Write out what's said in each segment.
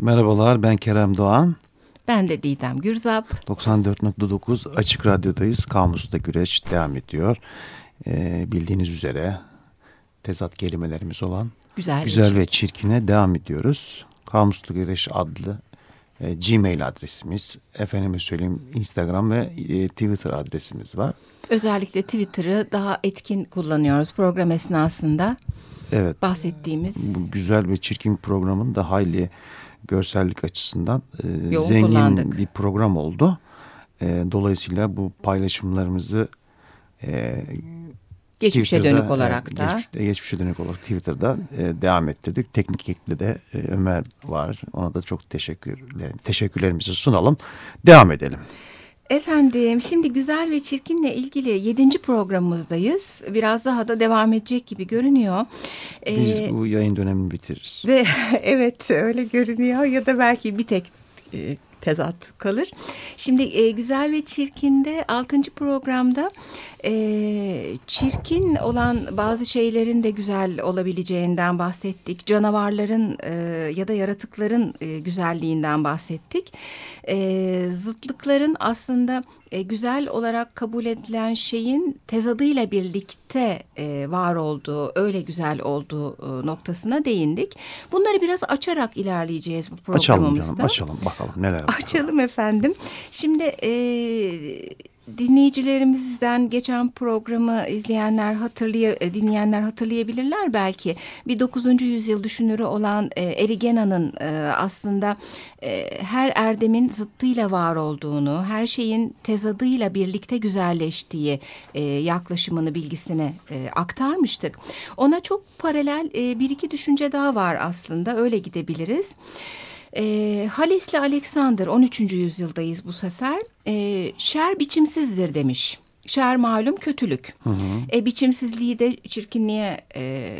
Merhabalar ben Kerem Doğan. Ben de Didem Gürzap. 94.9 Açık Radyo'dayız. Kamus'ta güreş devam ediyor. Ee, bildiğiniz üzere tezat kelimelerimiz olan güzel, güzel ve çirkine devam ediyoruz. Kamuslu Güreş adlı e, Gmail adresimiz, efendime söyleyeyim Instagram ve e, Twitter adresimiz var. Özellikle Twitter'ı daha etkin kullanıyoruz program esnasında. Evet. Bahsettiğimiz. Bu güzel ve çirkin programın da hayli görsellik açısından e, zengin kullandık. bir program oldu. E, dolayısıyla bu paylaşımlarımızı e, geçmişe dönük olarak da geçmiş, geçmişe dönük olarak Twitter'da e, devam ettirdik. Teknik ekli de e, Ömer var. Ona da çok teşekkürler, teşekkürlerimizi sunalım. Devam edelim. Efendim şimdi güzel ve çirkinle ilgili yedinci programımızdayız. Biraz daha da devam edecek gibi görünüyor. Biz ee, bu yayın dönemini bitiririz. Ve evet öyle görünüyor ya da belki bir tek e, tezat kalır. Şimdi e, Güzel ve Çirkin'de 6. programda e, çirkin olan bazı şeylerin de güzel olabileceğinden bahsettik. Canavarların e, ya da yaratıkların e, güzelliğinden bahsettik. E, zıtlıkların aslında e, güzel olarak kabul edilen şeyin tezadıyla birlikte e, var olduğu, öyle güzel olduğu e, noktasına değindik. Bunları biraz açarak ilerleyeceğiz bu programımızda. Açalım canım, açalım bakalım neler var. Açalım efendim. Şimdi e, dinleyicilerimizden geçen programı izleyenler hatırlay e, dinleyenler hatırlayabilirler belki. Bir 9. yüzyıl düşünürü olan e, Erigena'nın e, aslında e, her erdemin zıttıyla var olduğunu, her şeyin tezadıyla birlikte güzelleştiği e, yaklaşımını, bilgisini e, aktarmıştık. Ona çok paralel e, bir iki düşünce daha var aslında. Öyle gidebiliriz. E, Hales'le Alexander 13. yüzyıldayız bu sefer. E, şer biçimsizdir demiş. Şer malum kötülük. Hı hı. E, biçimsizliği de çirkinliğe e,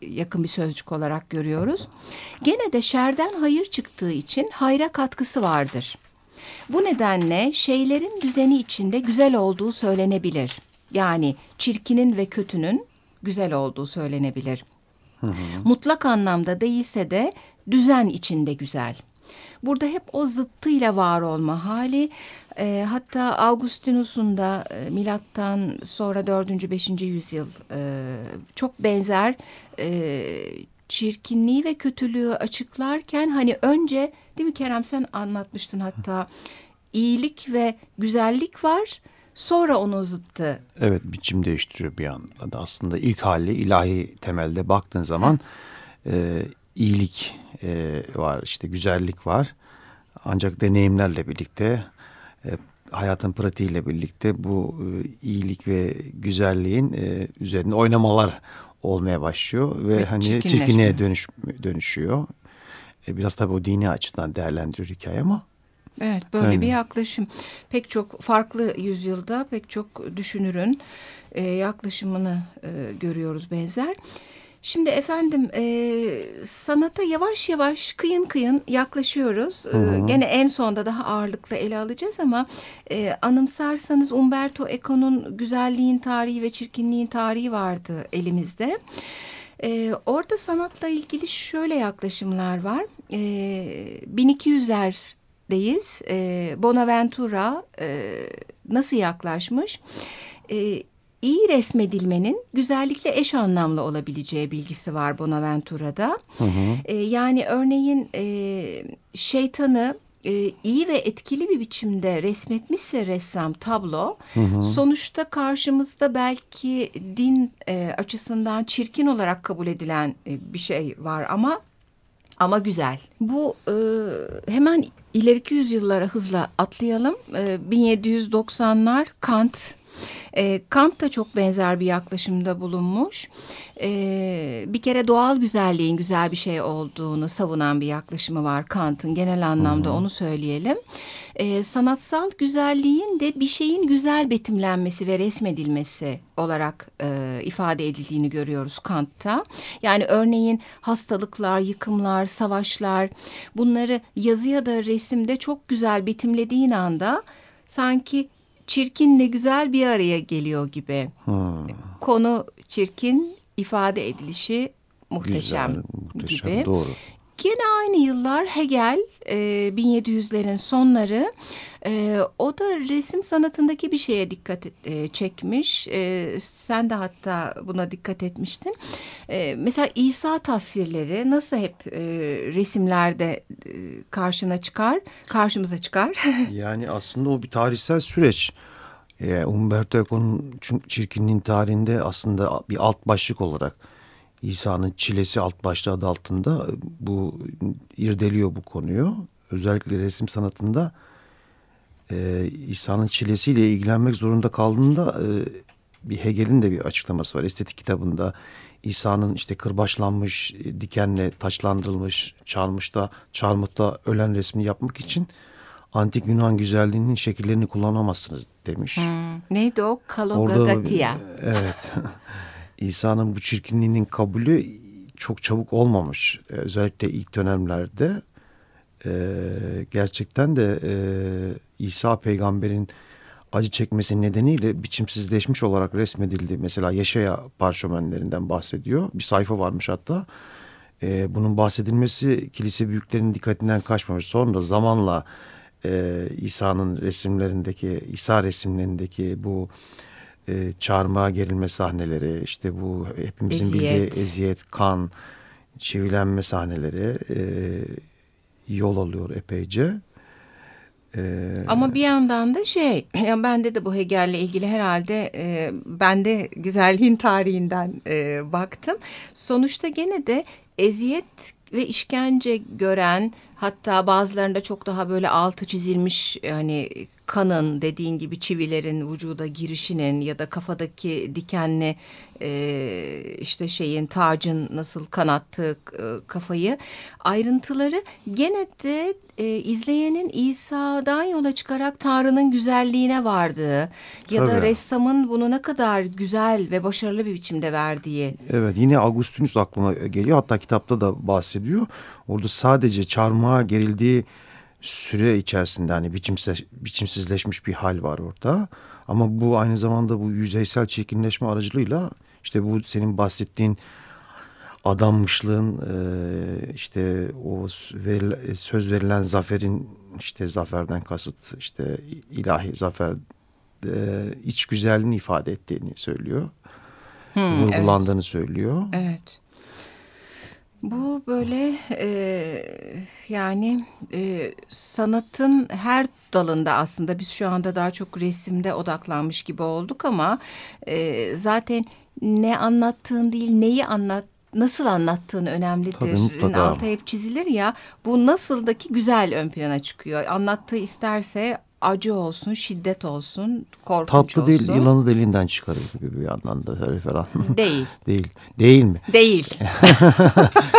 yakın bir sözcük olarak görüyoruz. Gene de şerden hayır çıktığı için hayra katkısı vardır. Bu nedenle şeylerin düzeni içinde güzel olduğu söylenebilir. Yani çirkinin ve kötünün güzel olduğu söylenebilir. Hı hı. Mutlak anlamda değilse de düzen içinde güzel. Burada hep o zıttıyla var olma hali e, hatta Augustinus'un da e, milattan sonra 4. 5. yüzyıl e, çok benzer e, çirkinliği ve kötülüğü açıklarken hani önce değil mi Kerem sen anlatmıştın hatta iyilik ve güzellik var sonra onun zıttı. Evet biçim değiştiriyor bir anda aslında ilk hali ilahi temelde baktığın zaman e, iyilik e, var, işte güzellik var. Ancak deneyimlerle birlikte, e, hayatın pratiğiyle birlikte bu e, iyilik ve güzelliğin e, üzerinde oynamalar olmaya başlıyor ve, ve hani çirkinliğe dönüş, dönüşüyor. E, biraz tabii o dini açıdan değerlendiriyor hikaye ama. Evet böyle Aynen. bir yaklaşım. Pek çok farklı yüzyılda pek çok düşünürün e, yaklaşımını e, görüyoruz benzer. Şimdi efendim e, sanata yavaş yavaş kıyın kıyın yaklaşıyoruz. Hı hı. E, gene en sonda daha ağırlıklı ele alacağız ama e, anımsarsanız Umberto Eco'nun güzelliğin tarihi ve çirkinliğin tarihi vardı elimizde. E, orada sanatla ilgili şöyle yaklaşımlar var. E, 1200'lerdeyiz. E, Bonaventura e, nasıl yaklaşmış? E, iyi resmedilmenin güzellikle eş anlamlı olabileceği bilgisi var Bonaventura'da. Hı hı. E, yani örneğin e, şeytanı e, iyi ve etkili bir biçimde resmetmişse ressam tablo hı hı. sonuçta karşımızda belki din e, açısından çirkin olarak kabul edilen e, bir şey var ama ama güzel. Bu e, hemen ileriki yüzyıllara hızla atlayalım. E, 1790'lar Kant e, Kant da çok benzer bir yaklaşımda bulunmuş. E, bir kere doğal güzelliğin güzel bir şey olduğunu savunan bir yaklaşımı var Kant'ın genel anlamda onu söyleyelim. E, sanatsal güzelliğin de bir şeyin güzel betimlenmesi ve resmedilmesi olarak e, ifade edildiğini görüyoruz Kant'ta. Yani örneğin hastalıklar, yıkımlar, savaşlar bunları yazı ya da resimde çok güzel betimlediğin anda sanki çirkinle güzel bir araya geliyor gibi. Hmm. Konu çirkin, ifade edilişi muhteşem, güzel, muhteşem gibi. Doğru. Gene aynı yıllar Hegel e, 1700'lerin sonları e, o da resim sanatındaki bir şeye dikkat e, çekmiş. E, sen de hatta buna dikkat etmiştin. E, mesela İsa tasvirleri nasıl hep e, resimlerde e, karşına çıkar, karşımıza çıkar? yani aslında o bir tarihsel süreç. E, Umberto Eco'nun çirkinliğin tarihinde aslında bir alt başlık olarak İsa'nın çilesi alt başlığı adı altında bu irdeliyor bu konuyu. Özellikle resim sanatında e, İsa'nın çilesiyle ilgilenmek zorunda kaldığında e, bir Hegel'in de bir açıklaması var. Estetik kitabında İsa'nın işte kırbaçlanmış, dikenle taçlandırılmış, çarmıhta, çarmıhta ölen resmini yapmak için antik Yunan güzelliğinin şekillerini kullanamazsınız demiş. Hmm. Neydi o? Kalogagatia. Evet. İsa'nın bu çirkinliğinin kabulü çok çabuk olmamış. Özellikle ilk dönemlerde e, gerçekten de e, İsa peygamberin acı çekmesi nedeniyle biçimsizleşmiş olarak resmedildi. Mesela Yaşaya parşömenlerinden bahsediyor. Bir sayfa varmış hatta. E, bunun bahsedilmesi kilise büyüklerinin dikkatinden kaçmamış. Sonra zamanla e, İsa'nın resimlerindeki, İsa resimlerindeki bu e, çarmıha gerilme sahneleri, işte bu hepimizin eziyet. bildiği eziyet, kan, çivilenme sahneleri e, yol alıyor epeyce. Ee, Ama bir yandan da şey, yani bende de bu Hegel'le ilgili herhalde e, ben de güzelliğin tarihinden e, baktım. Sonuçta gene de eziyet ve işkence gören hatta bazılarında çok daha böyle altı çizilmiş hani kanın dediğin gibi çivilerin vücuda girişinin ya da kafadaki dikenli e, işte şeyin tacın nasıl kanattığı e, kafayı ayrıntıları gene de e, izleyenin İsa'dan yola çıkarak Tanrı'nın güzelliğine vardığı ya Tabii. da ressamın bunu ne kadar güzel ve başarılı bir biçimde verdiği. Evet yine Augustinus aklıma geliyor hatta kitapta da bahsediyor. Orada sadece çarmıha gerildiği süre içerisinde hani biçimsiz, biçimsizleşmiş bir hal var orada. Ama bu aynı zamanda bu yüzeysel çirkinleşme aracılığıyla işte bu senin bahsettiğin adanmışlığın işte o söz verilen zaferin işte zaferden kasıt işte ilahi zafer iç güzelliğini ifade ettiğini söylüyor. Hmm, vurgulandığını evet. söylüyor. Evet. Bu böyle e, yani e, sanatın her dalında aslında biz şu anda daha çok resimde odaklanmış gibi olduk ama e, zaten ne anlattığın değil neyi anlat nasıl anlattığın önemlidir. Tabii, Altı hep çizilir ya bu nasıldaki güzel ön plana çıkıyor. Anlattığı isterse acı olsun, şiddet olsun, korkunç Tatlı olsun. Tatlı değil, yılanı deliğinden çıkarıyor gibi bir yandan da referan. Değil. değil. Değil mi? Değil.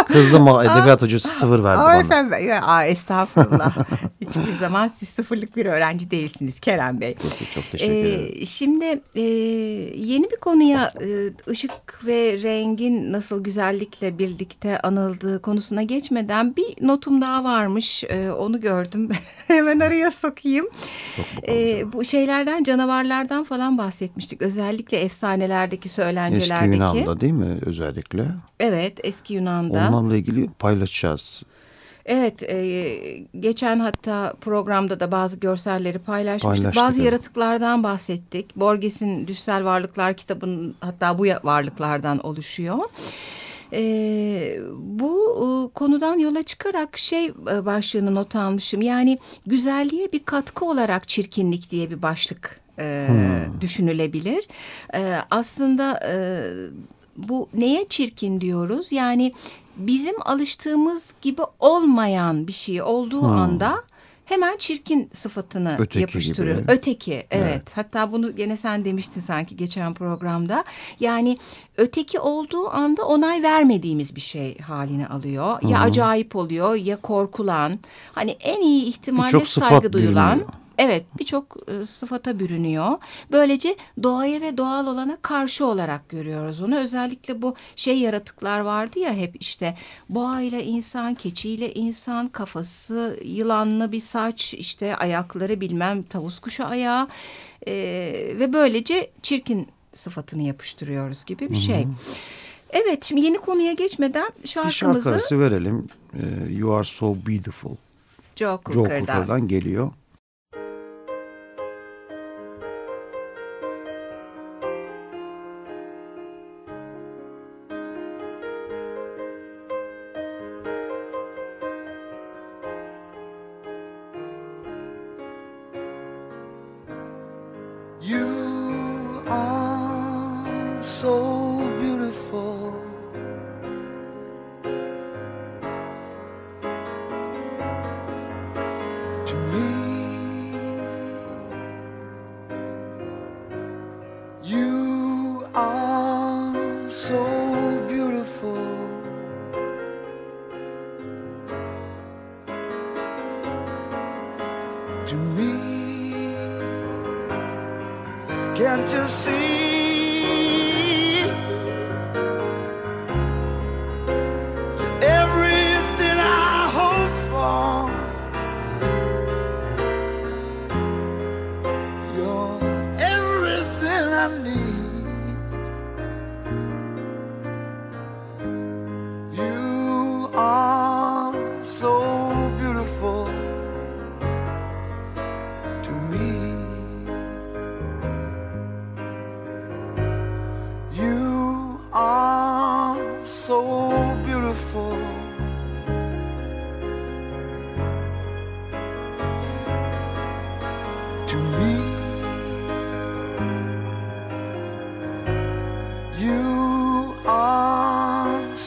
Kızdım edebiyat hocası sıfır verdi aa, bana. Efendim, ya, aa, estağfurullah. Hiçbir zaman siz sıfırlık bir öğrenci değilsiniz Kerem Bey. Çok teşekkür ederim. Ee, şimdi e, yeni bir konuya e, ışık ve rengin nasıl güzellikle birlikte anıldığı konusuna geçmeden bir notum daha varmış. E, onu gördüm. Hemen araya sokayım. E, bu şeylerden canavarlardan falan bahsetmiştik. Özellikle efsanelerdeki söylencelerdeki. Eski Yunan'da değil mi özellikle? Evet eski Yunan'da. Onlarla ilgili paylaşacağız. Evet, e, geçen hatta programda da bazı görselleri paylaşmıştık. Paylaştık, bazı evet. yaratıklardan bahsettik. Borges'in Düşsel Varlıklar kitabının hatta bu varlıklardan oluşuyor. E, bu e, konudan yola çıkarak şey e, başlığını not almışım. Yani güzelliğe bir katkı olarak çirkinlik diye bir başlık e, hmm. düşünülebilir. E, aslında e, bu neye çirkin diyoruz? Yani bizim alıştığımız gibi olmayan bir şey olduğu hmm. anda hemen çirkin sıfatını Öteki yapıştırıyor. Gibi. Öteki evet. evet. Hatta bunu gene sen demiştin sanki geçen programda. Yani öteki olduğu anda onay vermediğimiz bir şey haline alıyor. Hı -hı. Ya acayip oluyor ya korkulan. Hani en iyi ihtimalle saygı duyulan. Bilmiyor. Evet birçok e, sıfata bürünüyor. Böylece doğaya ve doğal olana karşı olarak görüyoruz onu. Özellikle bu şey yaratıklar vardı ya hep işte boğayla insan, keçiyle insan, kafası yılanlı bir saç, işte ayakları bilmem tavus kuşu ayağı e, ve böylece çirkin sıfatını yapıştırıyoruz gibi bir şey. Hı hı. Evet şimdi yeni konuya geçmeden şarkımızı... Bir şarkı verelim. Ee, you Are So Beautiful. Joe Cooker'dan. Joe Cooker'dan geliyor. can't you see?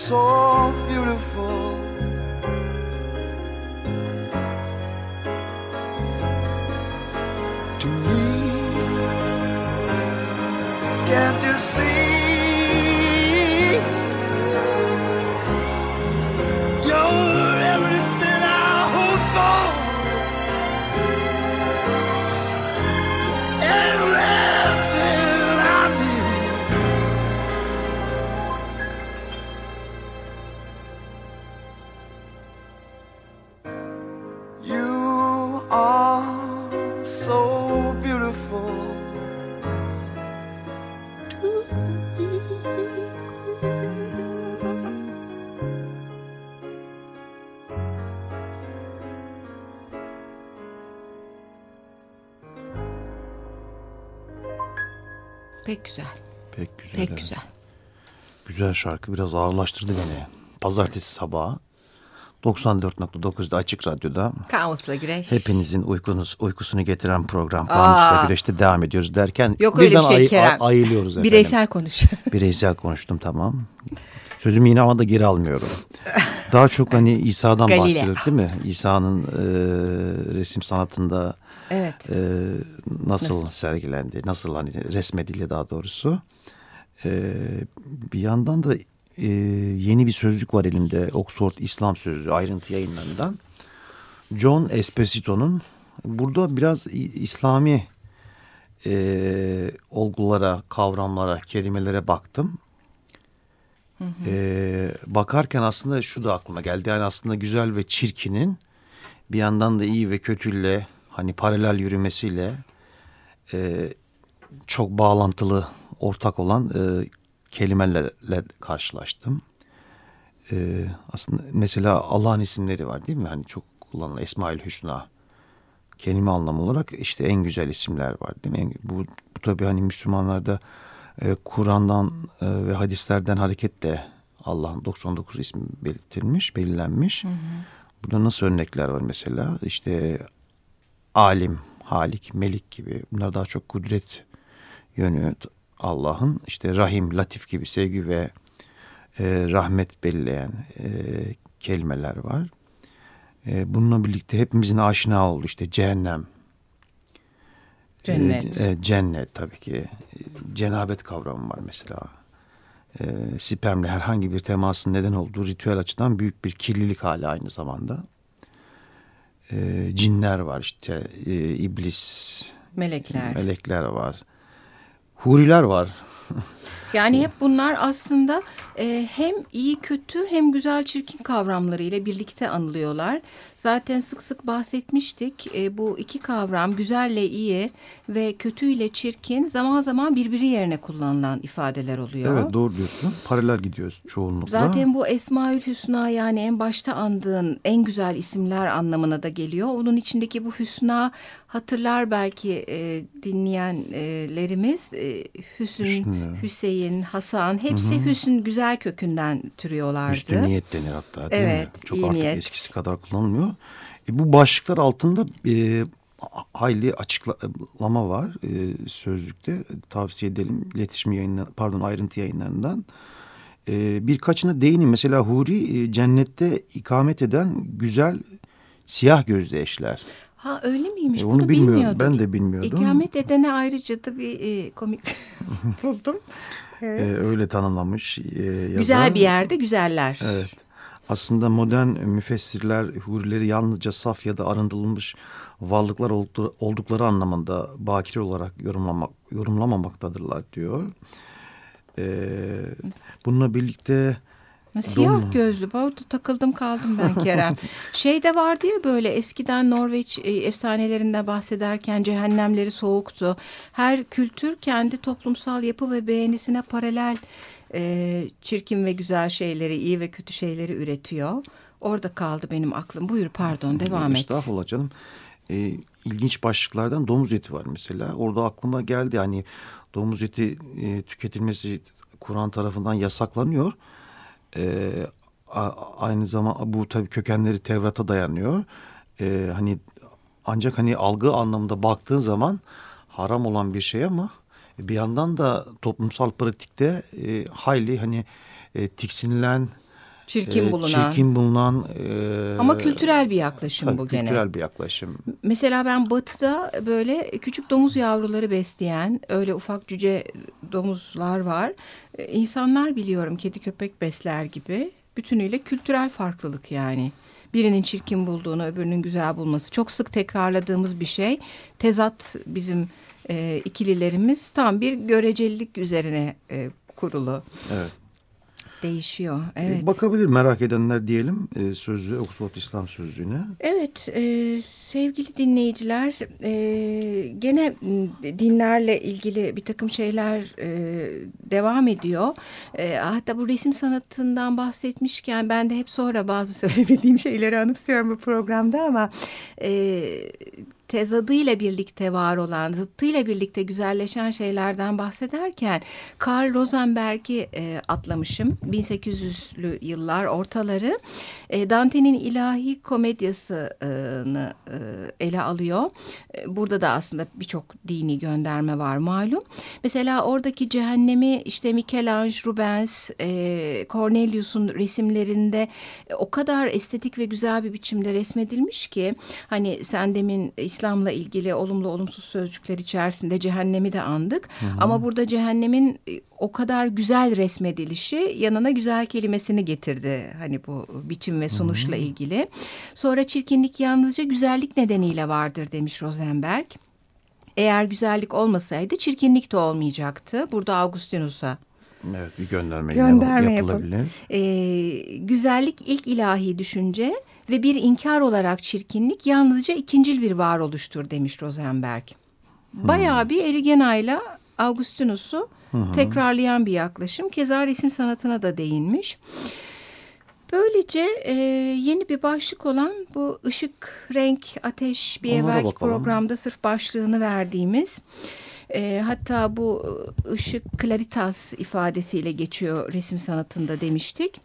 soul. Pek güzel. Pek güzel. Pek evet. güzel. Güzel şarkı biraz ağırlaştırdı beni. Pazartesi sabahı 94.9'da Açık Radyo'da Kaosla Güreş. Hepinizin uykunuz, uykusunu getiren program Kaosla Güreş'te devam ediyoruz derken Yok öyle bir şey ay, Kerem. Ay, ayılıyoruz efendim. Bireysel konuş. Bireysel konuştum tamam. Sözümü yine ama da geri almıyorum. Daha çok hani İsa'dan bahsediyoruz değil mi? İsa'nın e, resim sanatında Evet. E, nasıl, nasıl sergilendi, nasıl hani resmedildi daha doğrusu. E, bir yandan da e, yeni bir sözlük var elimde. Oxford İslam Sözlüğü ayrıntı yayınlarından. John Esposito'nun burada biraz İslami e, olgulara, kavramlara, kelimelere baktım. Hı hı. E, bakarken aslında şu da aklıma geldi. Yani aslında güzel ve çirkinin bir yandan da iyi ve kötüyle hani paralel yürümesiyle e, çok bağlantılı ortak olan e, kelimelerle karşılaştım. E, aslında mesela Allah'ın isimleri var değil mi? Hani çok kullanılan Esmaül Hüsna kelime anlamı olarak işte en güzel isimler var değil mi? Bu, bu tabii hani Müslümanlarda e, Kur'an'dan e, ve hadislerden hareketle Allah'ın 99 ismi belirtilmiş, belirlenmiş. Hı hı. Burada nasıl örnekler var mesela? İşte alim, halik, melik gibi. Bunlar daha çok kudret yönü Allah'ın. İşte rahim, latif gibi sevgi ve e, rahmet belirleyen e, kelimeler var. E, bununla birlikte hepimizin aşina olduğu işte cehennem, cennet, e, e, cennet tabii ki, cenabet kavramı var mesela. E, spermle herhangi bir temasın neden olduğu ritüel açıdan büyük bir kirlilik hali aynı zamanda e, cinler var işte e, iblis melekler. melekler var. Huriler var Yani hep bunlar aslında e, hem iyi kötü hem güzel çirkin kavramlarıyla birlikte anılıyorlar. Zaten sık sık bahsetmiştik. E, bu iki kavram güzelle iyi ve kötüyle çirkin zaman zaman birbiri yerine kullanılan ifadeler oluyor. Evet doğru diyorsun. Paralel gidiyoruz çoğunlukla. Zaten bu Esmaül Hüsna yani en başta andığın en güzel isimler anlamına da geliyor. Onun içindeki bu Hüsna hatırlar belki e, dinleyenlerimiz e, Hüsn, Hüsnü. Hüseyin, Hasan hepsi Hüsn güzel kökünden türüyorlardı. Üstü niyet denir hatta değil Evet, mi? Çok iyi artık niyet. eskisi kadar kullanılmıyor. E, bu başlıklar altında e, hayli açıklama var e, sözlükte. Tavsiye edelim iletişim yayınlar, pardon ayrıntı yayınlarından. E, birkaçına değinin. Mesela Huri e, cennette ikamet eden güzel siyah gözlü eşler. Ha öyle miymiş? E, Bunu onu bilmiyorum. bilmiyordum. Ben de bilmiyordum. İkamet edene ayrıca da bir e, komik buldum. E, öyle tanımlamış. E, yazar. Güzel bir yerde güzeller. Evet. Aslında modern müfessirler hurileri yalnızca saf ya da arındırılmış varlıklar oldu- oldukları anlamında bakire olarak yorumlamak, yorumlamamaktadırlar diyor. Ee, bununla birlikte Siyah Donma. gözlü. Orada takıldım kaldım ben Kerem. şey de vardı ya böyle eskiden Norveç e, efsanelerinde bahsederken cehennemleri soğuktu. Her kültür kendi toplumsal yapı ve beğenisine paralel e, çirkin ve güzel şeyleri, iyi ve kötü şeyleri üretiyor. Orada kaldı benim aklım. Buyur pardon devam et. Estağfurullah canım. Ee, ilginç başlıklardan domuz eti var mesela. Orada aklıma geldi hani domuz eti e, tüketilmesi Kur'an tarafından yasaklanıyor. A- aynı zaman bu tabii kökenleri Tevrat'a dayanıyor. Ee, hani ancak hani algı anlamında baktığın zaman haram olan bir şey ama bir yandan da toplumsal pratikte e, hayli hani e, tiksinilen Çirkin e, bulunan. çirkin bulunan e, Ama kültürel bir yaklaşım tabii bu gene. kültürel bir yaklaşım. Mesela ben batıda böyle küçük domuz yavruları besleyen öyle ufak cüce domuzlar var. Ee, İnsanlar biliyorum kedi köpek besler gibi. Bütünüyle kültürel farklılık yani. Birinin çirkin bulduğunu öbürünün güzel bulması. Çok sık tekrarladığımız bir şey. Tezat bizim e, ikililerimiz tam bir görecelilik üzerine e, kurulu. Evet. Değişiyor. E, Evet. Bakabilir merak edenler diyelim e, sözlüğe, Oxford İslam Sözlüğü'ne. Evet e, sevgili dinleyiciler e, gene dinlerle ilgili bir takım şeyler e, devam ediyor. E, hatta bu resim sanatından bahsetmişken ben de hep sonra bazı söylemediğim şeyleri anımsıyorum bu programda ama e, tezadıyla birlikte var olan, zıttıyla birlikte güzelleşen şeylerden bahsederken Karl Rosenberg'i e, atlamışım. 1800'lü yıllar ortaları. E, Dante'nin ilahi komedyasını e, ele alıyor. E, burada da aslında birçok dini gönderme var malum. Mesela oradaki cehennemi işte Michelangelo, Rubens, e, Cornelius'un resimlerinde e, o kadar estetik ve güzel bir biçimde resmedilmiş ki hani sen demin İslam'la ilgili olumlu olumsuz sözcükler içerisinde cehennemi de andık. Ama burada cehennemin e, o kadar güzel resmedilişi yanına güzel kelimesini getirdi. Hani bu biçim ve sonuçla ilgili. Sonra çirkinlik yalnızca güzellik nedeniyle vardır demiş Rosenberg. Eğer güzellik olmasaydı çirkinlik de olmayacaktı. Burada Augustinus'a Evet bir gönderme, Gönderme yapılabilir. Ee, güzellik ilk ilahi düşünce ve bir inkar olarak çirkinlik yalnızca ikincil bir varoluştur demiş Rosenberg. Bayağı bir Erigena'yla Augustinus'u tekrarlayan bir yaklaşım. Keza resim sanatına da değinmiş. Böylece e, yeni bir başlık olan bu ışık, renk, ateş bir Ona da evvelki bakalım. programda sırf başlığını verdiğimiz e, hatta bu ışık claritas ifadesiyle geçiyor resim sanatında demiştik.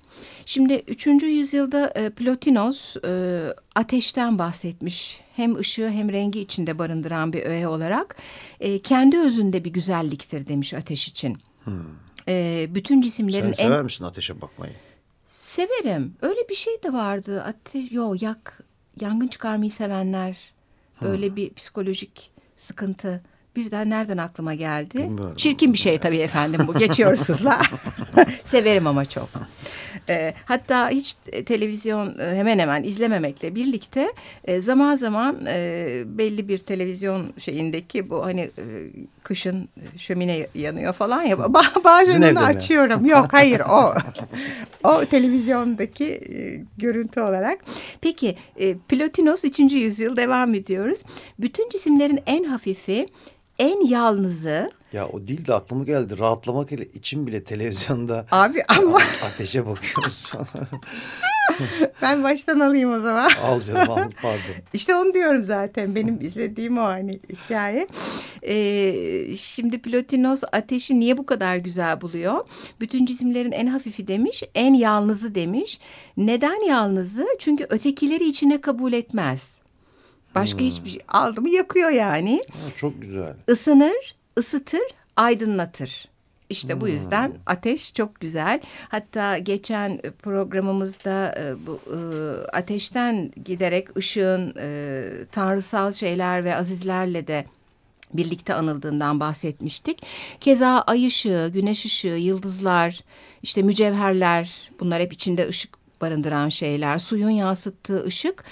Şimdi 3. yüzyılda e, Plotinos e, ateşten bahsetmiş. Hem ışığı hem rengi içinde barındıran bir öğe olarak e, kendi özünde bir güzelliktir demiş ateş için. E, bütün cisimlerin Sen en sever misin ateşe bakmayı? Severim. Öyle bir şey de vardı. Ateş, yo yak, yangın çıkarmayı sevenler. Böyle bir psikolojik sıkıntı. Birden nereden aklıma geldi? Bilmiyorum. Çirkin bir şey tabii efendim bu. Geçiyoruz hızla. Severim ama çok. E, hatta hiç televizyon e, hemen hemen izlememekle birlikte e, zaman zaman e, belli bir televizyon şeyindeki bu hani e, kışın şömine yanıyor falan ya bazen onu açıyorum. Yok hayır o o televizyondaki e, görüntü olarak. Peki e, Plotinos 3. yüzyıl devam ediyoruz. Bütün cisimlerin en hafifi en yalnızı ya o değil de aklıma geldi. Rahatlamak için bile televizyonda Abi ama ateşe bakıyoruz ben baştan alayım o zaman. Al canım al pardon. İşte onu diyorum zaten benim izlediğim o hani hikaye. Ee, şimdi Plotinos ateşi niye bu kadar güzel buluyor? Bütün cisimlerin en hafifi demiş, en yalnızı demiş. Neden yalnızı? Çünkü ötekileri içine kabul etmez. Başka hmm. hiçbir şey aldı mı yakıyor yani. Ha, çok güzel. Isınır, ısıtır, aydınlatır. İşte bu yüzden hmm. ateş çok güzel. Hatta geçen programımızda e, bu e, ateşten giderek ışığın e, tanrısal şeyler ve azizlerle de birlikte anıldığından bahsetmiştik. Keza ay ışığı, güneş ışığı, yıldızlar, işte mücevherler bunlar hep içinde ışık barındıran şeyler. Suyun yansıttığı ışık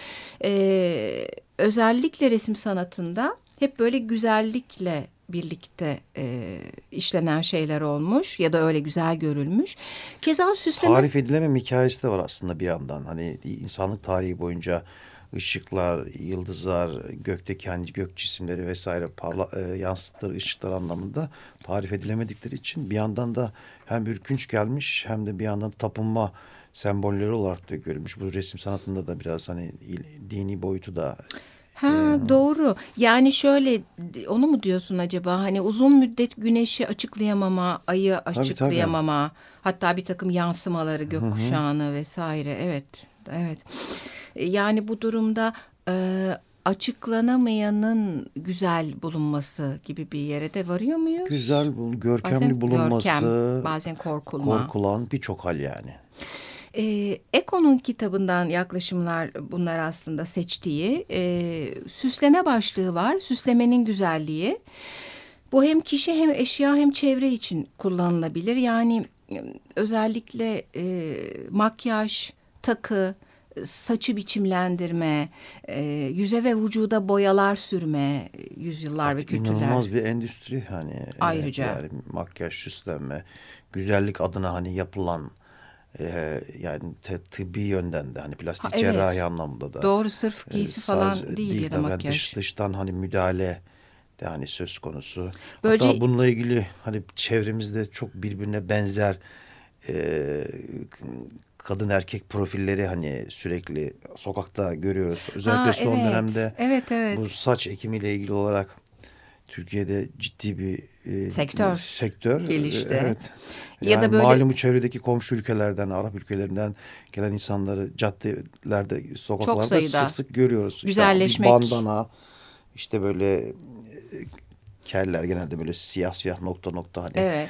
özellikle resim sanatında hep böyle güzellikle birlikte e, işlenen şeyler olmuş ya da öyle güzel görülmüş. Keza süsleme... Tarif edilemem hikayesi de var aslında bir yandan. Hani insanlık tarihi boyunca ışıklar, yıldızlar, gökteki hani gök cisimleri vesaire parla, e, yansıttıkları ışıklar anlamında tarif edilemedikleri için bir yandan da hem ürkünç gelmiş hem de bir yandan tapınma sembolleri olarak da görülmüş. Bu resim sanatında da biraz hani dini boyutu da Ha ee, doğru. Yani şöyle onu mu diyorsun acaba? Hani uzun müddet güneşi açıklayamama, ayı açıklayamama, tabii, tabii. hatta bir takım yansımaları gökkuşağını Hı-hı. vesaire. Evet. Evet. E, yani bu durumda e, açıklanamayanın güzel bulunması gibi bir yere de varıyor muyuz? Güzel, görkemli bazen bulunması, görkem, bazen korkulma. Korkulan birçok hal yani. E, Eko'nun kitabından yaklaşımlar bunlar aslında seçtiği. E, süsleme başlığı var. Süslemenin güzelliği. Bu hem kişi hem eşya hem çevre için kullanılabilir. Yani özellikle e, makyaj, takı, saçı biçimlendirme, e, yüze ve vücuda boyalar sürme, yüzyıllar Artık ve kültürler. İnanılmaz bir endüstri hani. Ayrıca. Yani makyaj, süslenme, güzellik adına hani yapılan e, yani tıbbi yönden de hani plastik ha, evet. cerrahi anlamda da. Doğru sırf e, giysi e, falan değil, değil ya da makyaj. Yani dış, dıştan hani müdahale de hani söz konusu. Böylece... Hatta bununla ilgili hani çevremizde çok birbirine benzer e, kadın erkek profilleri hani sürekli sokakta görüyoruz. Özellikle ha, son evet. dönemde evet, evet. bu saç ekimiyle ilgili olarak Türkiye'de ciddi bir e, sektör, sektör gelişti. Evet. Yani ya da böyle malum çevredeki komşu ülkelerden, Arap ülkelerinden gelen insanları caddelerde, sokaklarda sık sık görüyoruz. Güzelleşmek. İşte bandana, işte böyle e, keller genelde böyle siyah siyah nokta nokta hani. Evet.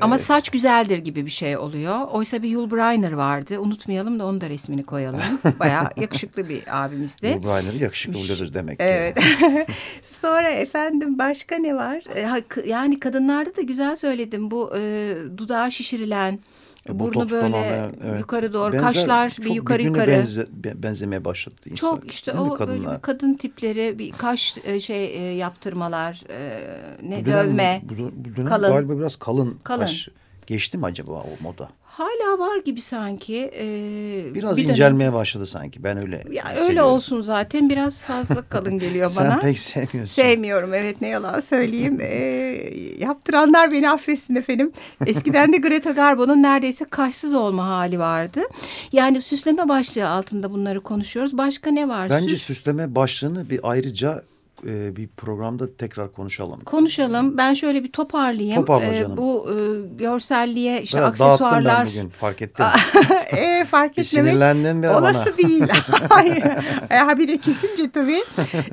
Ama saç güzeldir gibi bir şey oluyor. Oysa bir Yul Brynner vardı. Unutmayalım da onu da resmini koyalım. Bayağı yakışıklı bir abimizdi. Yul Brynner'ı yakışıklı buluyoruz demek ki. Evet. Sonra efendim başka ne var? E, yani kadınlarda da güzel söyledim. Bu e, dudağı şişirilen Burnu böyle falan, evet. yukarı doğru, Benzer, kaşlar bir yukarı yukarı. Benze, benzemeye başladı insan. Çok işte o böyle bir kadın tipleri, bir kaş e, şey e, yaptırmalar, e, ne bu dönem, dövme, bu, bu dönem kalın. galiba biraz kalın, kalın kaş. Geçti mi acaba o moda? Hala var gibi sanki. Ee, biraz bir incelmeye dönem... başladı sanki. Ben öyle ya Öyle olsun zaten. Biraz fazla kalın geliyor bana. Sen pek sevmiyorsun. Sevmiyorum evet ne yalan söyleyeyim. ee, yaptıranlar beni affetsin efendim. Eskiden de Greta Garbo'nun neredeyse kaşsız olma hali vardı. Yani süsleme başlığı altında bunları konuşuyoruz. Başka ne var? Bence Süs... süsleme başlığını bir ayrıca e, bir programda tekrar konuşalım. Konuşalım. Ben şöyle bir toparlayayım. Toparla e, canım. E, bu e, görselliğe işte biraz aksesuarlar. ben bugün fark ettim. e, fark bir etmemek sinirlendin biraz olası bana. değil. Hayır. E, ha bir de kesince tabii.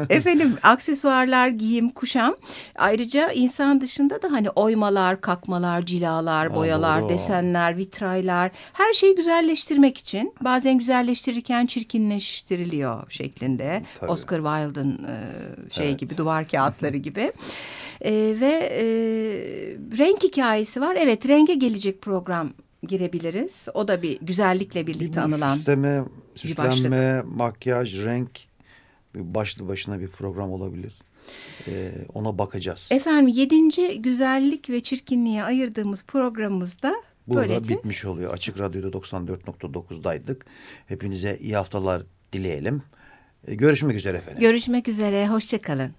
Efendim aksesuarlar, giyim, kuşam. Ayrıca insan dışında da hani oymalar, kakmalar, cilalar, boyalar, Aa, desenler, vitraylar. Her şeyi güzelleştirmek için. Bazen güzelleştirirken çirkinleştiriliyor şeklinde. Tabii. Oscar Wilde'ın e, şey evet. gibi duvar kağıtları gibi. E, ve e, renk hikayesi var. Evet renge gelecek program girebiliriz. O da bir güzellikle birlikte bir anılan. Süsleme, süslenme, makyaj, renk başlı başına bir program olabilir. Ee, ona bakacağız. Efendim yedinci güzellik ve çirkinliğe ayırdığımız programımızda Burada böylece bitmiş oluyor. Açık Radyo'da 94.9'daydık. Hepinize iyi haftalar dileyelim. Görüşmek üzere efendim. görüşmek üzere. Hoşçakalın.